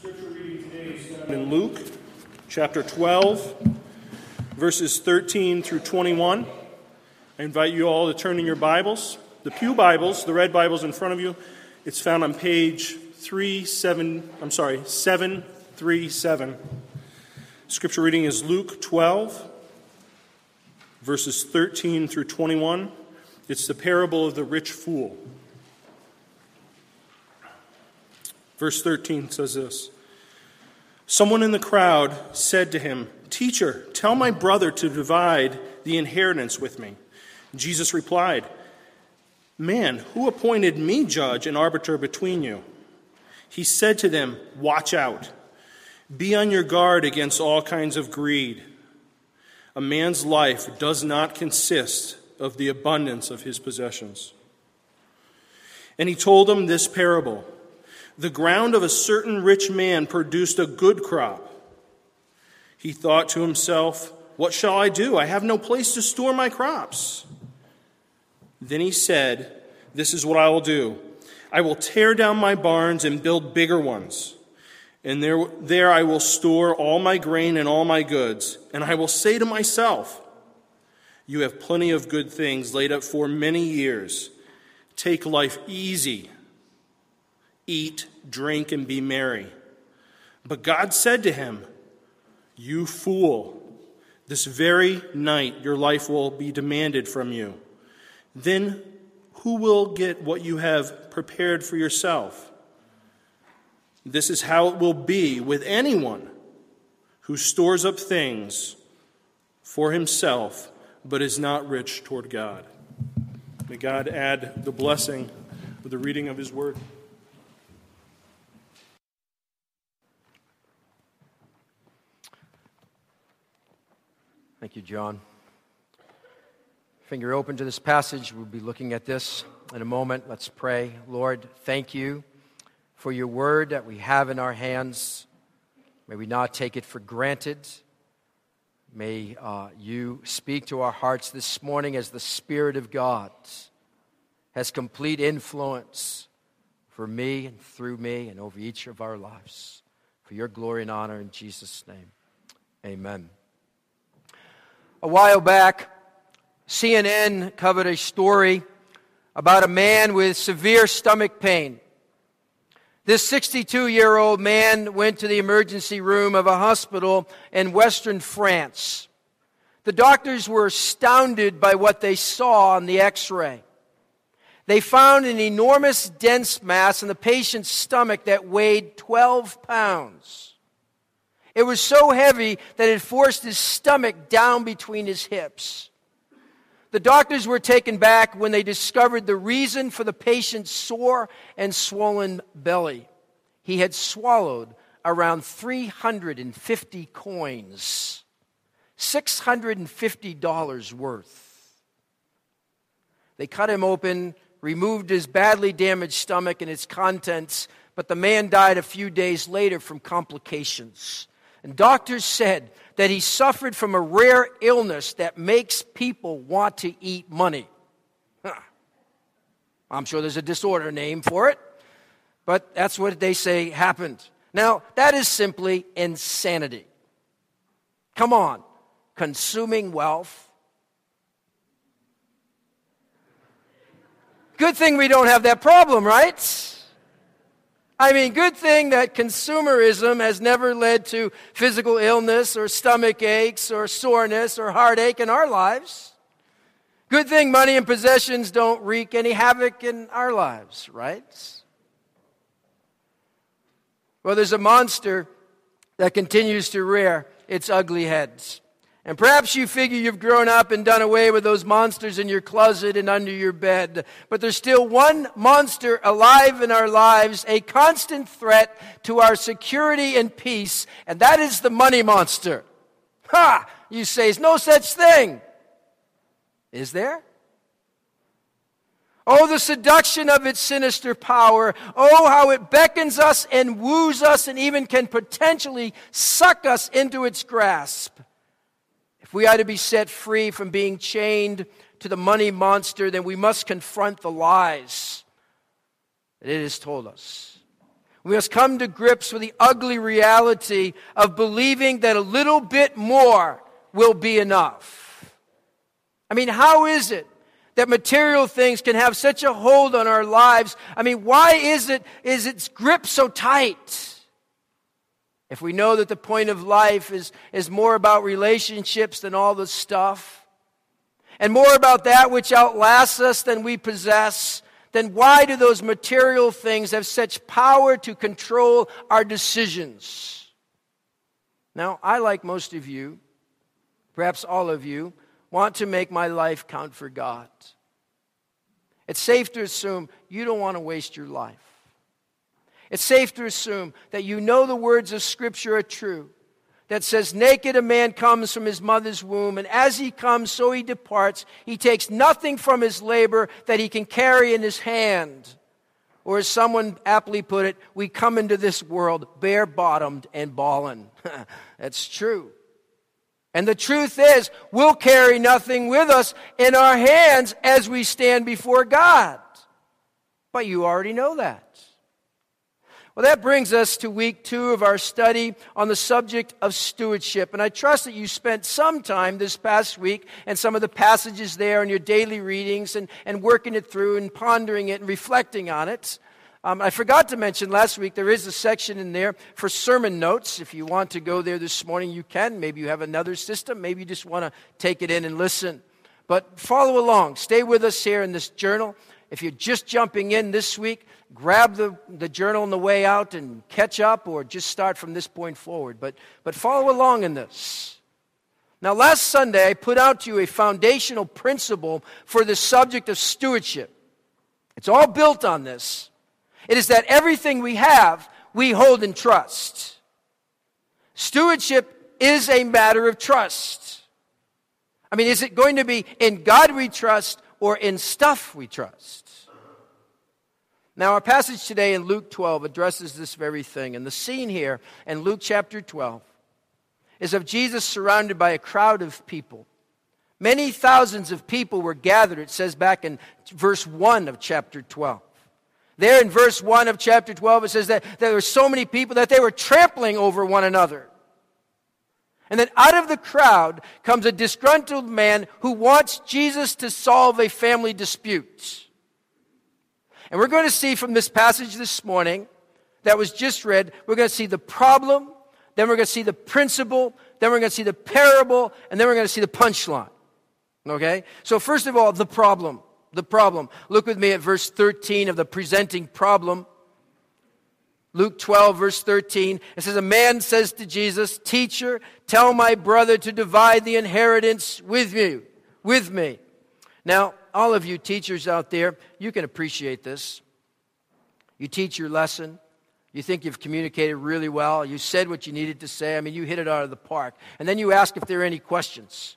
Scripture reading today is in Luke chapter 12, verses 13 through 21. I invite you all to turn in your Bibles, the Pew Bibles, the red Bibles in front of you. It's found on page 37, I'm sorry, 737. Scripture reading is Luke 12, verses 13 through 21. It's the parable of the rich fool. Verse 13 says this Someone in the crowd said to him, Teacher, tell my brother to divide the inheritance with me. Jesus replied, Man, who appointed me judge and arbiter between you? He said to them, Watch out. Be on your guard against all kinds of greed. A man's life does not consist of the abundance of his possessions. And he told them this parable. The ground of a certain rich man produced a good crop. He thought to himself, What shall I do? I have no place to store my crops. Then he said, This is what I will do I will tear down my barns and build bigger ones. And there, there I will store all my grain and all my goods. And I will say to myself, You have plenty of good things laid up for many years. Take life easy Eat, drink, and be merry. But God said to him, You fool, this very night your life will be demanded from you. Then who will get what you have prepared for yourself? This is how it will be with anyone who stores up things for himself but is not rich toward God. May God add the blessing with the reading of his word. Thank you, John. Finger open to this passage. We'll be looking at this in a moment. Let's pray. Lord, thank you for your word that we have in our hands. May we not take it for granted. May uh, you speak to our hearts this morning as the Spirit of God has complete influence for me and through me and over each of our lives. For your glory and honor in Jesus' name. Amen. A while back, CNN covered a story about a man with severe stomach pain. This 62 year old man went to the emergency room of a hospital in western France. The doctors were astounded by what they saw on the x ray. They found an enormous dense mass in the patient's stomach that weighed 12 pounds. It was so heavy that it forced his stomach down between his hips. The doctors were taken back when they discovered the reason for the patient's sore and swollen belly. He had swallowed around 350 coins, $650 worth. They cut him open, removed his badly damaged stomach and its contents, but the man died a few days later from complications. And doctors said that he suffered from a rare illness that makes people want to eat money. Huh. I'm sure there's a disorder name for it, but that's what they say happened. Now, that is simply insanity. Come on, consuming wealth. Good thing we don't have that problem, right? I mean, good thing that consumerism has never led to physical illness or stomach aches or soreness or heartache in our lives. Good thing money and possessions don't wreak any havoc in our lives, right? Well, there's a monster that continues to rear its ugly heads. And perhaps you figure you've grown up and done away with those monsters in your closet and under your bed. But there's still one monster alive in our lives, a constant threat to our security and peace, and that is the money monster. Ha! You say, there's no such thing. Is there? Oh, the seduction of its sinister power. Oh, how it beckons us and woos us and even can potentially suck us into its grasp. If we are to be set free from being chained to the money monster, then we must confront the lies that it has told us. We must come to grips with the ugly reality of believing that a little bit more will be enough. I mean, how is it that material things can have such a hold on our lives? I mean, why is it is its grip so tight? If we know that the point of life is, is more about relationships than all the stuff, and more about that which outlasts us than we possess, then why do those material things have such power to control our decisions? Now, I, like most of you, perhaps all of you, want to make my life count for God. It's safe to assume you don't want to waste your life. It's safe to assume that you know the words of Scripture are true. That says, Naked a man comes from his mother's womb, and as he comes, so he departs. He takes nothing from his labor that he can carry in his hand. Or as someone aptly put it, we come into this world bare bottomed and ballin'. That's true. And the truth is, we'll carry nothing with us in our hands as we stand before God. But you already know that. Well, that brings us to week two of our study on the subject of stewardship. And I trust that you spent some time this past week and some of the passages there in your daily readings and, and working it through and pondering it and reflecting on it. Um, I forgot to mention last week there is a section in there for sermon notes. If you want to go there this morning, you can. Maybe you have another system. Maybe you just want to take it in and listen. But follow along. Stay with us here in this journal. If you're just jumping in this week, grab the, the journal on the way out and catch up, or just start from this point forward. But, but follow along in this. Now, last Sunday, I put out to you a foundational principle for the subject of stewardship. It's all built on this. It is that everything we have, we hold in trust. Stewardship is a matter of trust. I mean, is it going to be in God we trust or in stuff we trust? Now, our passage today in Luke 12 addresses this very thing. And the scene here in Luke chapter 12 is of Jesus surrounded by a crowd of people. Many thousands of people were gathered, it says back in verse 1 of chapter 12. There in verse 1 of chapter 12, it says that there were so many people that they were trampling over one another. And then out of the crowd comes a disgruntled man who wants Jesus to solve a family dispute. And we're going to see from this passage this morning that was just read, we're going to see the problem, then we're going to see the principle, then we're going to see the parable, and then we're going to see the punchline. Okay? So, first of all, the problem. The problem. Look with me at verse 13 of the presenting problem. Luke 12, verse 13. It says, A man says to Jesus, Teacher, tell my brother to divide the inheritance with you, with me. Now, all of you teachers out there, you can appreciate this. You teach your lesson. You think you've communicated really well. You said what you needed to say. I mean, you hit it out of the park. And then you ask if there are any questions.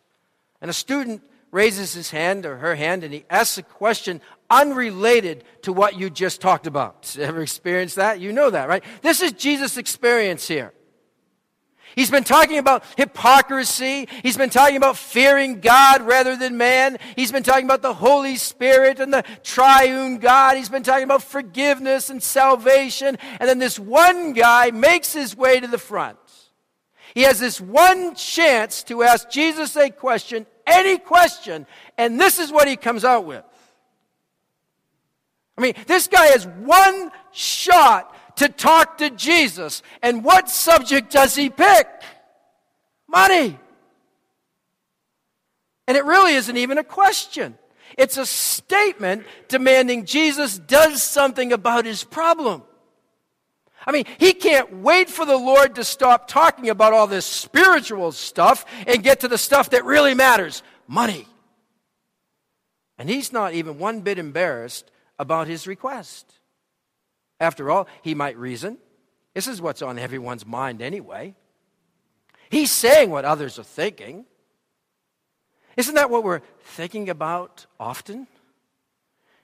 And a student raises his hand or her hand and he asks a question unrelated to what you just talked about. Ever experienced that? You know that, right? This is Jesus' experience here. He's been talking about hypocrisy. He's been talking about fearing God rather than man. He's been talking about the Holy Spirit and the triune God. He's been talking about forgiveness and salvation. And then this one guy makes his way to the front. He has this one chance to ask Jesus a question, any question, and this is what he comes out with. I mean, this guy has one shot to talk to Jesus. And what subject does he pick? Money. And it really isn't even a question. It's a statement demanding Jesus does something about his problem. I mean, he can't wait for the Lord to stop talking about all this spiritual stuff and get to the stuff that really matters money. And he's not even one bit embarrassed about his request. After all, he might reason. This is what's on everyone's mind anyway. He's saying what others are thinking. Isn't that what we're thinking about often?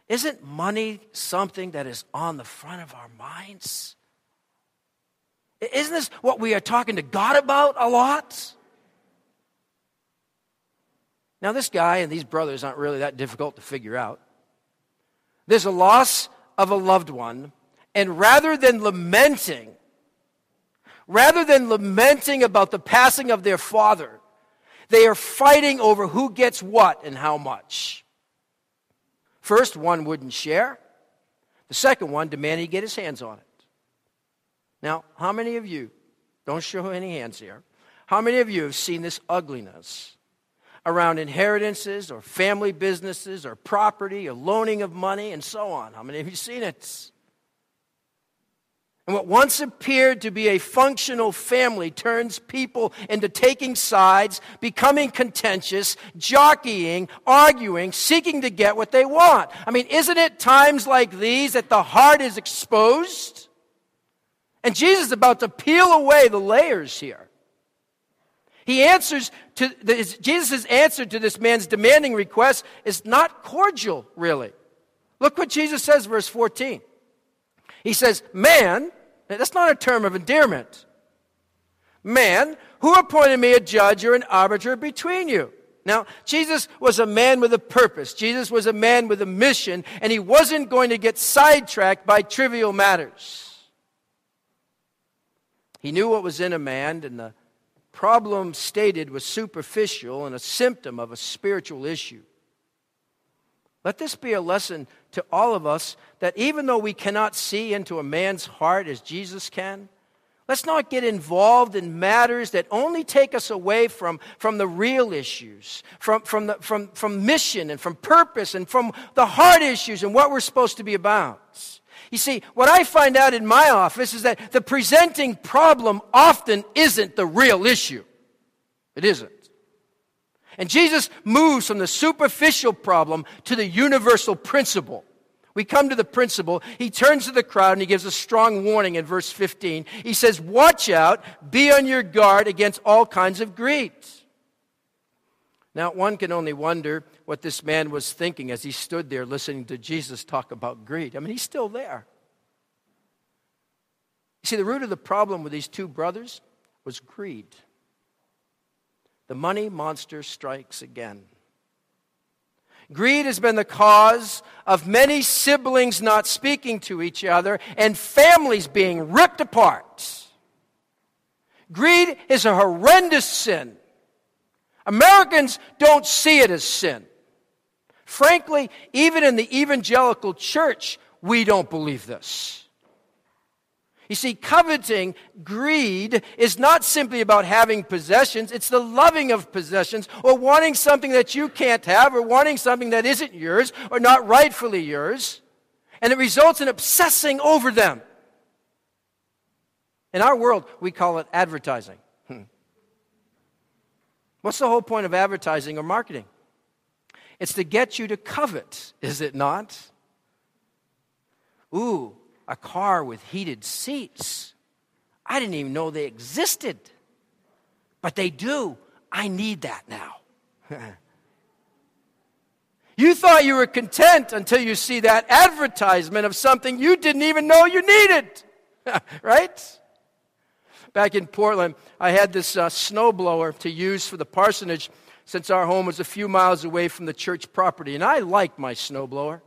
Isn't money something that is on the front of our minds? Isn't this what we are talking to God about a lot? Now, this guy and these brothers aren't really that difficult to figure out. There's a loss of a loved one And rather than lamenting, rather than lamenting about the passing of their father, they are fighting over who gets what and how much. First, one wouldn't share. The second one demanded he get his hands on it. Now, how many of you, don't show any hands here, how many of you have seen this ugliness around inheritances or family businesses or property or loaning of money and so on? How many of you seen it? And what once appeared to be a functional family turns people into taking sides, becoming contentious, jockeying, arguing, seeking to get what they want. I mean, isn't it times like these that the heart is exposed? And Jesus is about to peel away the layers here. He answers to Jesus' answer to this man's demanding request is not cordial, really. Look what Jesus says, verse 14. He says, Man, that's not a term of endearment. Man, who appointed me a judge or an arbiter between you? Now, Jesus was a man with a purpose. Jesus was a man with a mission, and he wasn't going to get sidetracked by trivial matters. He knew what was in a man, and the problem stated was superficial and a symptom of a spiritual issue. Let this be a lesson to all of us that even though we cannot see into a man's heart as Jesus can, let's not get involved in matters that only take us away from, from the real issues, from, from, the, from, from mission and from purpose and from the hard issues and what we're supposed to be about. You see, what I find out in my office is that the presenting problem often isn't the real issue. It isn't. And Jesus moves from the superficial problem to the universal principle. We come to the principle. He turns to the crowd and he gives a strong warning in verse 15. He says, Watch out, be on your guard against all kinds of greed. Now, one can only wonder what this man was thinking as he stood there listening to Jesus talk about greed. I mean, he's still there. You see, the root of the problem with these two brothers was greed the money monster strikes again. Greed has been the cause of many siblings not speaking to each other and families being ripped apart. Greed is a horrendous sin. Americans don't see it as sin. Frankly, even in the evangelical church, we don't believe this. You see, coveting, greed, is not simply about having possessions, it's the loving of possessions, or wanting something that you can't have, or wanting something that isn't yours, or not rightfully yours. And it results in obsessing over them. In our world, we call it advertising. Hmm. What's the whole point of advertising or marketing? It's to get you to covet, is it not? Ooh, a car with heated seats. I didn't even know they existed. But they do. I need that now. you thought you were content until you see that advertisement of something you didn't even know you needed. right? Back in Portland, I had this uh, snowblower to use for the parsonage since our home was a few miles away from the church property. And I liked my snowblower.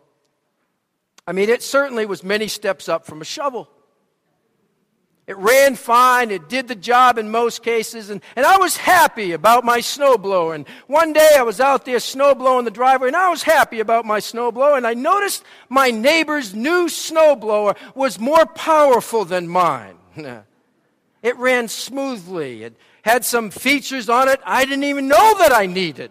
I mean, it certainly was many steps up from a shovel. It ran fine, it did the job in most cases, and, and I was happy about my snowblower. And one day I was out there snowblowing the driveway, and I was happy about my snowblower, and I noticed my neighbor's new snowblower was more powerful than mine. it ran smoothly, it had some features on it I didn't even know that I needed.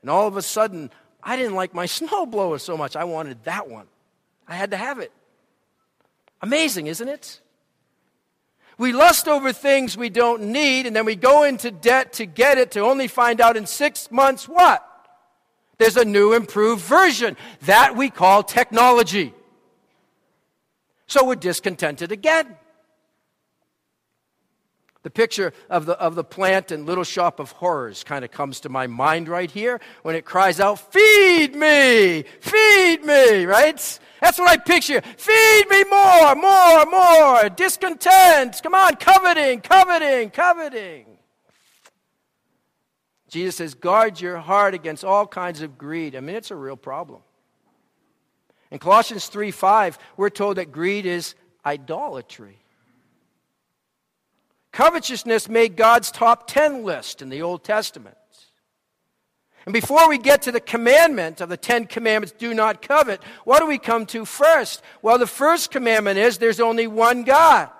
And all of a sudden, I didn't like my snowblower so much. I wanted that one. I had to have it. Amazing, isn't it? We lust over things we don't need, and then we go into debt to get it, to only find out in six months what? There's a new, improved version. That we call technology. So we're discontented again. The picture of the, of the plant in Little Shop of Horrors kind of comes to my mind right here when it cries out, Feed me! Feed me! Right? That's what I picture. Feed me more, more, more. Discontent. Come on, coveting, coveting, coveting. Jesus says, guard your heart against all kinds of greed. I mean, it's a real problem. In Colossians 3 5, we're told that greed is idolatry. Covetousness made God's top 10 list in the Old Testament. And before we get to the commandment of the Ten Commandments, do not covet, what do we come to first? Well, the first commandment is there's only one God.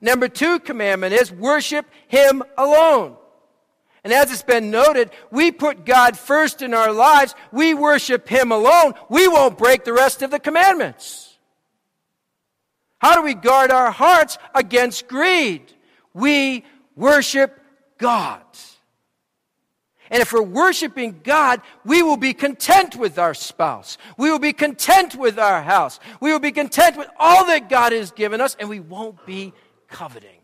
Number two commandment is worship Him alone. And as it's been noted, we put God first in our lives. We worship Him alone. We won't break the rest of the commandments. How do we guard our hearts against greed? We worship God. And if we're worshiping God, we will be content with our spouse. We will be content with our house. We will be content with all that God has given us, and we won't be coveting.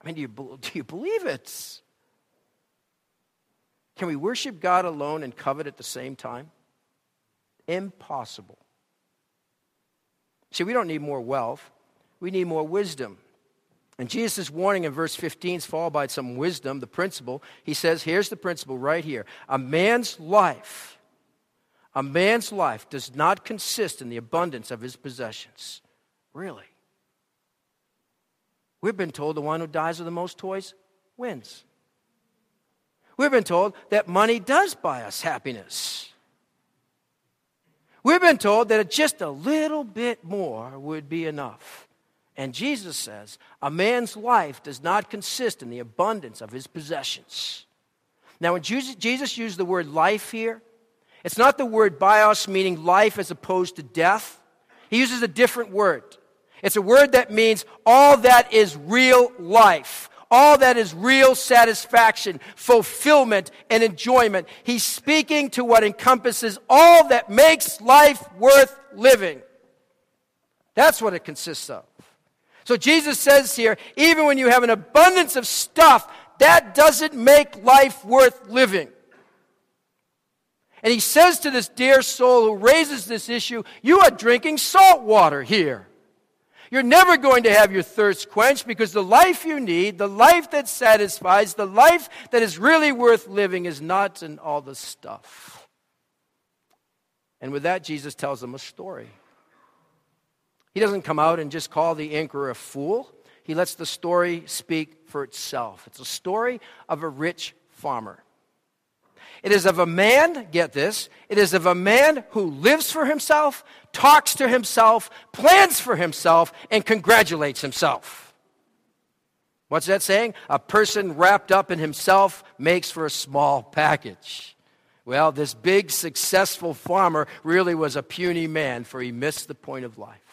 I mean, do you, do you believe it? Can we worship God alone and covet at the same time? Impossible. See, we don't need more wealth, we need more wisdom. And Jesus' warning in verse 15 is followed by some wisdom, the principle. He says, here's the principle right here. A man's life, a man's life does not consist in the abundance of his possessions. Really. We've been told the one who dies with the most toys wins. We've been told that money does buy us happiness. We've been told that just a little bit more would be enough. And Jesus says, a man's life does not consist in the abundance of his possessions. Now, when Jesus used the word life here, it's not the word bios, meaning life as opposed to death. He uses a different word. It's a word that means all that is real life, all that is real satisfaction, fulfillment, and enjoyment. He's speaking to what encompasses all that makes life worth living. That's what it consists of. So Jesus says here, even when you have an abundance of stuff, that doesn't make life worth living. And he says to this dear soul who raises this issue, You are drinking salt water here. You're never going to have your thirst quenched because the life you need, the life that satisfies, the life that is really worth living is not in all the stuff. And with that, Jesus tells them a story. He doesn't come out and just call the anchor a fool. He lets the story speak for itself. It's a story of a rich farmer. It is of a man, get this, it is of a man who lives for himself, talks to himself, plans for himself, and congratulates himself. What's that saying? A person wrapped up in himself makes for a small package. Well, this big, successful farmer really was a puny man, for he missed the point of life.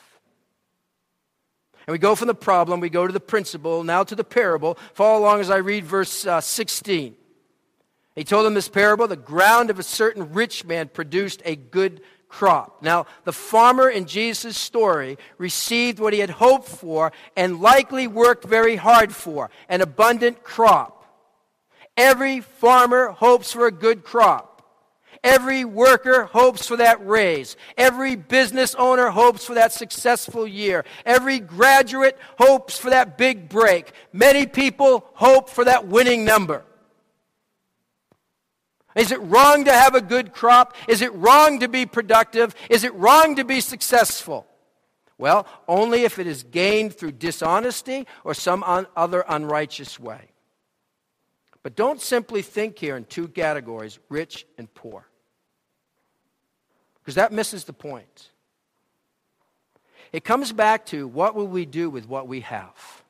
And we go from the problem, we go to the principle, now to the parable. Follow along as I read verse uh, 16. He told them this parable the ground of a certain rich man produced a good crop. Now, the farmer in Jesus' story received what he had hoped for and likely worked very hard for an abundant crop. Every farmer hopes for a good crop. Every worker hopes for that raise. Every business owner hopes for that successful year. Every graduate hopes for that big break. Many people hope for that winning number. Is it wrong to have a good crop? Is it wrong to be productive? Is it wrong to be successful? Well, only if it is gained through dishonesty or some un- other unrighteous way. But don't simply think here in two categories rich and poor because that misses the point. It comes back to what will we do with what we have?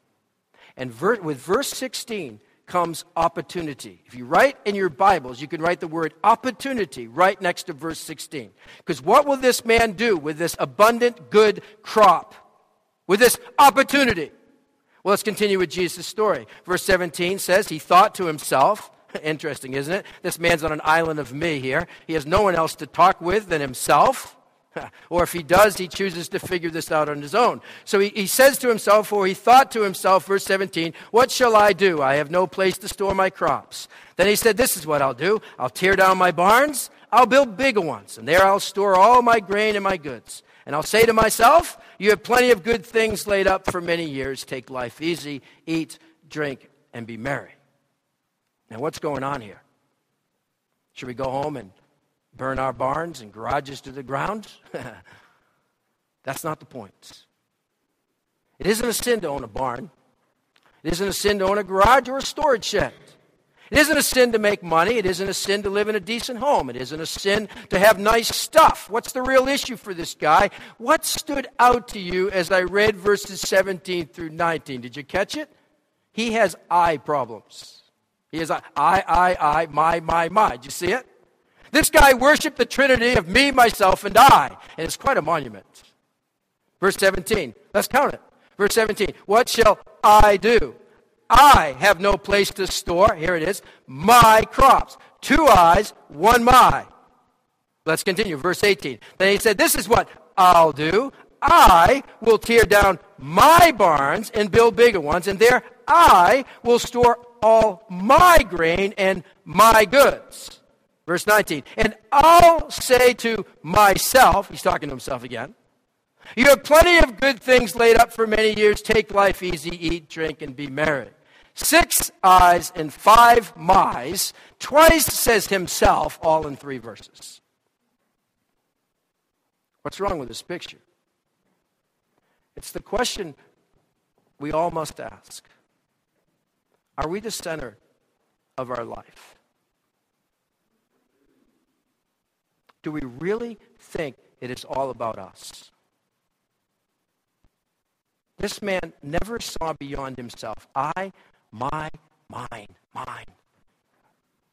And ver- with verse 16 comes opportunity. If you write in your Bibles, you can write the word opportunity right next to verse 16. Because what will this man do with this abundant good crop? With this opportunity? Well, let's continue with Jesus' story. Verse 17 says, He thought to himself, Interesting, isn't it? This man's on an island of me here. He has no one else to talk with than himself. or if he does, he chooses to figure this out on his own. So he, he says to himself, or he thought to himself, verse 17, What shall I do? I have no place to store my crops. Then he said, This is what I'll do. I'll tear down my barns, I'll build bigger ones, and there I'll store all my grain and my goods. And I'll say to myself, You have plenty of good things laid up for many years. Take life easy, eat, drink, and be merry. Now, what's going on here? Should we go home and burn our barns and garages to the ground? That's not the point. It isn't a sin to own a barn. It isn't a sin to own a garage or a storage shed. It isn't a sin to make money. It isn't a sin to live in a decent home. It isn't a sin to have nice stuff. What's the real issue for this guy? What stood out to you as I read verses 17 through 19? Did you catch it? He has eye problems. He is I, I, I, my, my, my. Do you see it? This guy worshiped the Trinity of me, myself, and I. And it's quite a monument. Verse 17. Let's count it. Verse 17. What shall I do? I have no place to store, here it is, my crops. Two eyes, one my. Let's continue. Verse 18. Then he said, This is what I'll do. I will tear down my barns and build bigger ones, and there I will store all my grain and my goods. Verse 19. And I'll say to myself, he's talking to himself again, you have plenty of good things laid up for many years. Take life easy, eat, drink, and be merry six eyes and five my's, twice says himself, all in three verses. What's wrong with this picture? It's the question we all must ask Are we the center of our life? Do we really think it is all about us? This man never saw beyond himself. I my, mine, mine.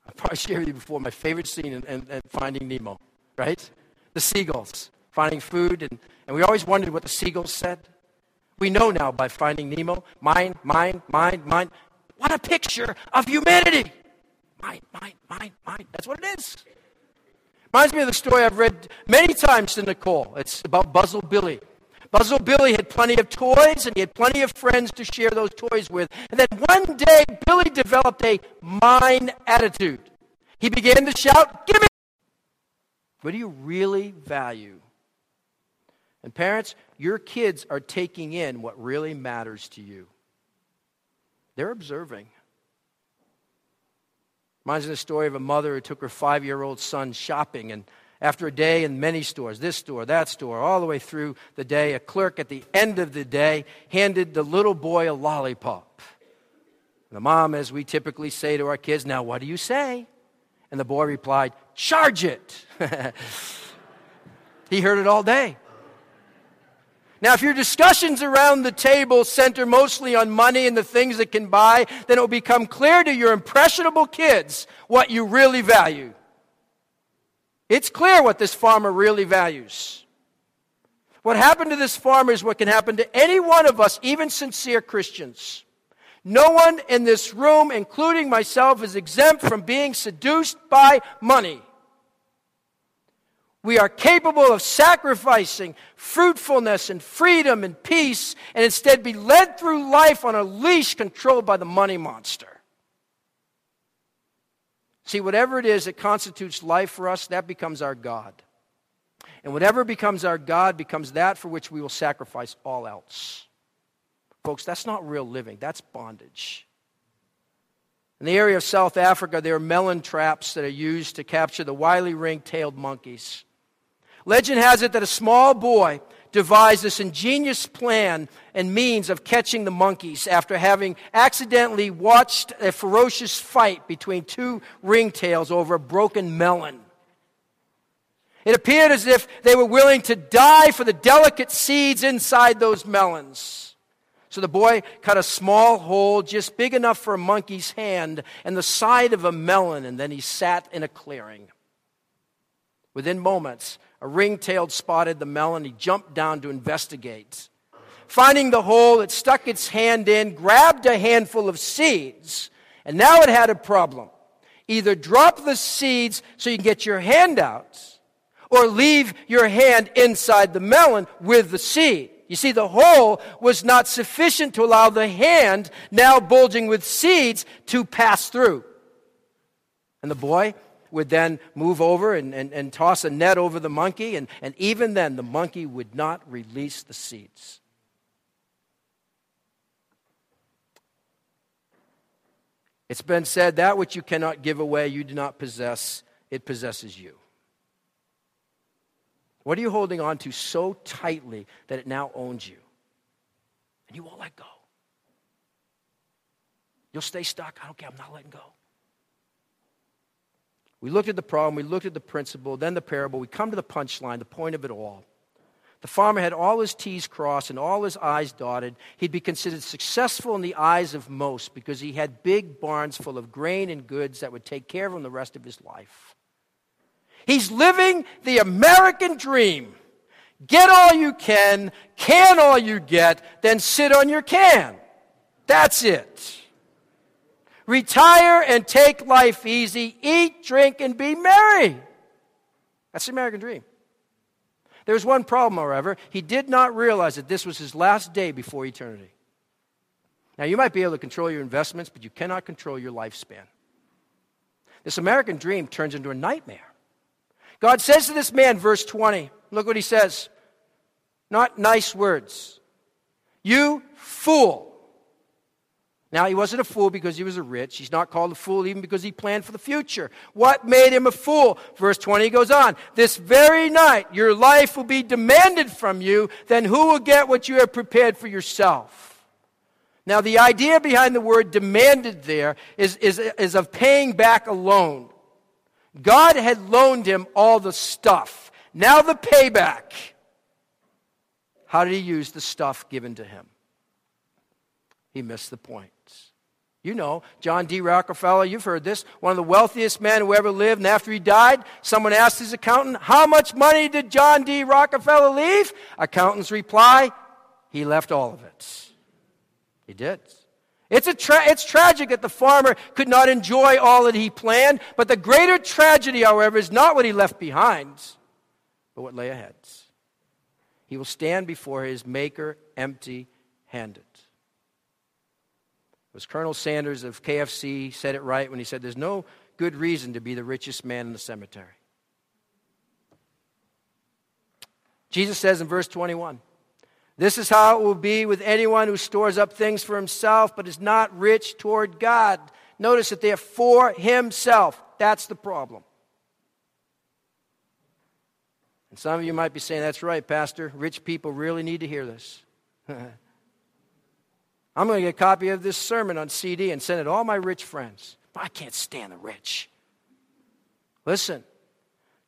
I've probably shared with you before my favorite scene in, in, in, Finding Nemo, right? The seagulls finding food, and, and we always wondered what the seagulls said. We know now by Finding Nemo mine, mine, mine, mine. What a picture of humanity! Mine, mine, mine, mine. That's what it is. Reminds me of the story I've read many times to Nicole. It's about Buzzle-Billy. Buzzle Billy had plenty of toys and he had plenty of friends to share those toys with. And then one day, Billy developed a mine attitude. He began to shout, Give me! What do you really value? And parents, your kids are taking in what really matters to you. They're observing. Reminds me of the story of a mother who took her five year old son shopping and after a day in many stores, this store, that store, all the way through the day, a clerk at the end of the day handed the little boy a lollipop. The mom, as we typically say to our kids, Now, what do you say? And the boy replied, Charge it. he heard it all day. Now, if your discussions around the table center mostly on money and the things that can buy, then it will become clear to your impressionable kids what you really value. It's clear what this farmer really values. What happened to this farmer is what can happen to any one of us, even sincere Christians. No one in this room, including myself, is exempt from being seduced by money. We are capable of sacrificing fruitfulness and freedom and peace and instead be led through life on a leash controlled by the money monster. See, whatever it is that constitutes life for us, that becomes our God. And whatever becomes our God becomes that for which we will sacrifice all else. Folks, that's not real living, that's bondage. In the area of South Africa, there are melon traps that are used to capture the wily ring tailed monkeys. Legend has it that a small boy devised this ingenious plan and means of catching the monkeys after having accidentally watched a ferocious fight between two ringtails over a broken melon. It appeared as if they were willing to die for the delicate seeds inside those melons. So the boy cut a small hole just big enough for a monkey's hand in the side of a melon, and then he sat in a clearing. Within moments, a ring-tailed spotted the melon. He jumped down to investigate. Finding the hole, it stuck its hand in, grabbed a handful of seeds, and now it had a problem. Either drop the seeds so you can get your hand out, or leave your hand inside the melon with the seed. You see, the hole was not sufficient to allow the hand, now bulging with seeds, to pass through. And the boy would then move over and, and, and toss a net over the monkey, and, and even then, the monkey would not release the seeds. It's been said that which you cannot give away, you do not possess, it possesses you. What are you holding on to so tightly that it now owns you? And you won't let go. You'll stay stuck. I don't care. I'm not letting go. We looked at the problem, we looked at the principle, then the parable. We come to the punchline, the point of it all. The farmer had all his T's crossed and all his I's dotted. He'd be considered successful in the eyes of most because he had big barns full of grain and goods that would take care of him the rest of his life. He's living the American dream. Get all you can, can all you get, then sit on your can. That's it. Retire and take life easy, eat, drink, and be merry. That's the American dream. There was one problem, however. He did not realize that this was his last day before eternity. Now, you might be able to control your investments, but you cannot control your lifespan. This American dream turns into a nightmare. God says to this man, verse 20, look what he says. Not nice words. You fool. Now, he wasn't a fool because he was a rich. He's not called a fool even because he planned for the future. What made him a fool? Verse 20 goes on. This very night, your life will be demanded from you. Then who will get what you have prepared for yourself? Now, the idea behind the word demanded there is, is, is of paying back a loan. God had loaned him all the stuff. Now, the payback. How did he use the stuff given to him? He missed the point. You know, John D. Rockefeller, you've heard this, one of the wealthiest men who ever lived. And after he died, someone asked his accountant, How much money did John D. Rockefeller leave? Accountant's reply, He left all of it. He did. It's, a tra- it's tragic that the farmer could not enjoy all that he planned, but the greater tragedy, however, is not what he left behind, but what lay ahead. He will stand before his Maker empty handed was Colonel Sanders of KFC said it right when he said, There's no good reason to be the richest man in the cemetery. Jesus says in verse 21 This is how it will be with anyone who stores up things for himself but is not rich toward God. Notice that they're for himself. That's the problem. And some of you might be saying, That's right, Pastor. Rich people really need to hear this. I'm going to get a copy of this sermon on CD and send it to all my rich friends. I can't stand the rich. Listen,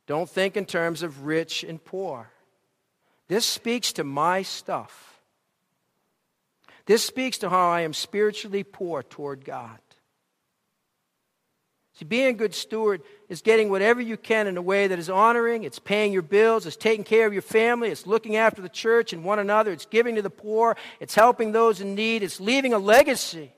don't think in terms of rich and poor. This speaks to my stuff. This speaks to how I am spiritually poor toward God. See, being a good steward is getting whatever you can in a way that is honoring, it's paying your bills, it's taking care of your family, it's looking after the church and one another, it's giving to the poor, it's helping those in need, it's leaving a legacy.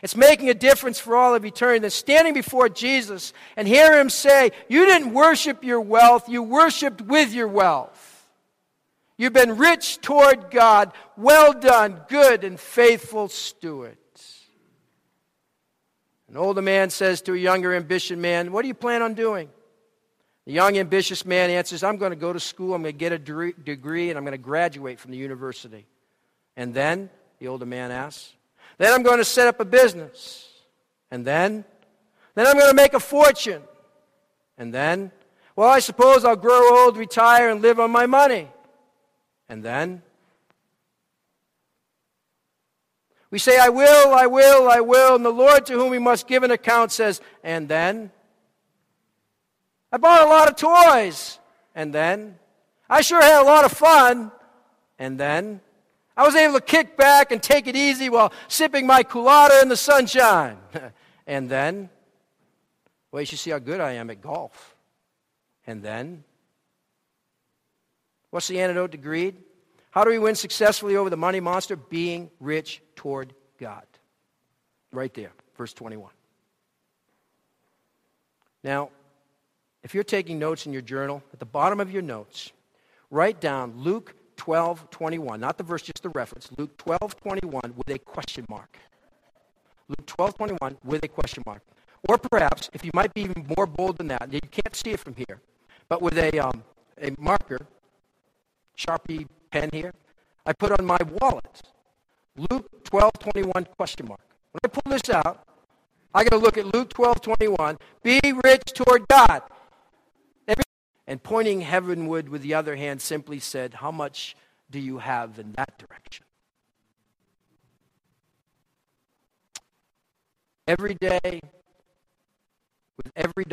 It's making a difference for all of eternity. Then standing before Jesus and hear him say, You didn't worship your wealth, you worshiped with your wealth. You've been rich toward God. Well done, good and faithful steward. An older man says to a younger, ambitious man, What do you plan on doing? The young, ambitious man answers, I'm going to go to school, I'm going to get a degree, and I'm going to graduate from the university. And then, the older man asks, Then I'm going to set up a business. And then, then I'm going to make a fortune. And then, well, I suppose I'll grow old, retire, and live on my money. And then, We say, I will, I will, I will, and the Lord to whom we must give an account says, and then? I bought a lot of toys, and then? I sure had a lot of fun, and then? I was able to kick back and take it easy while sipping my culotta in the sunshine. and then? Well, you should see how good I am at golf. And then? What's the antidote to greed? How do we win successfully over the money monster? Being rich toward God. Right there, verse 21. Now, if you're taking notes in your journal, at the bottom of your notes, write down Luke 12, 21. Not the verse, just the reference. Luke 12, 21 with a question mark. Luke 12, 21 with a question mark. Or perhaps, if you might be even more bold than that, you can't see it from here, but with a, um, a marker, Sharpie pen here. I put on my wallet, Luke 12, 21, question mark. When I pull this out, I got to look at Luke 12, 21. Be rich toward God. And pointing heavenward with the other hand, simply said, How much do you have in that direction? Every day, with every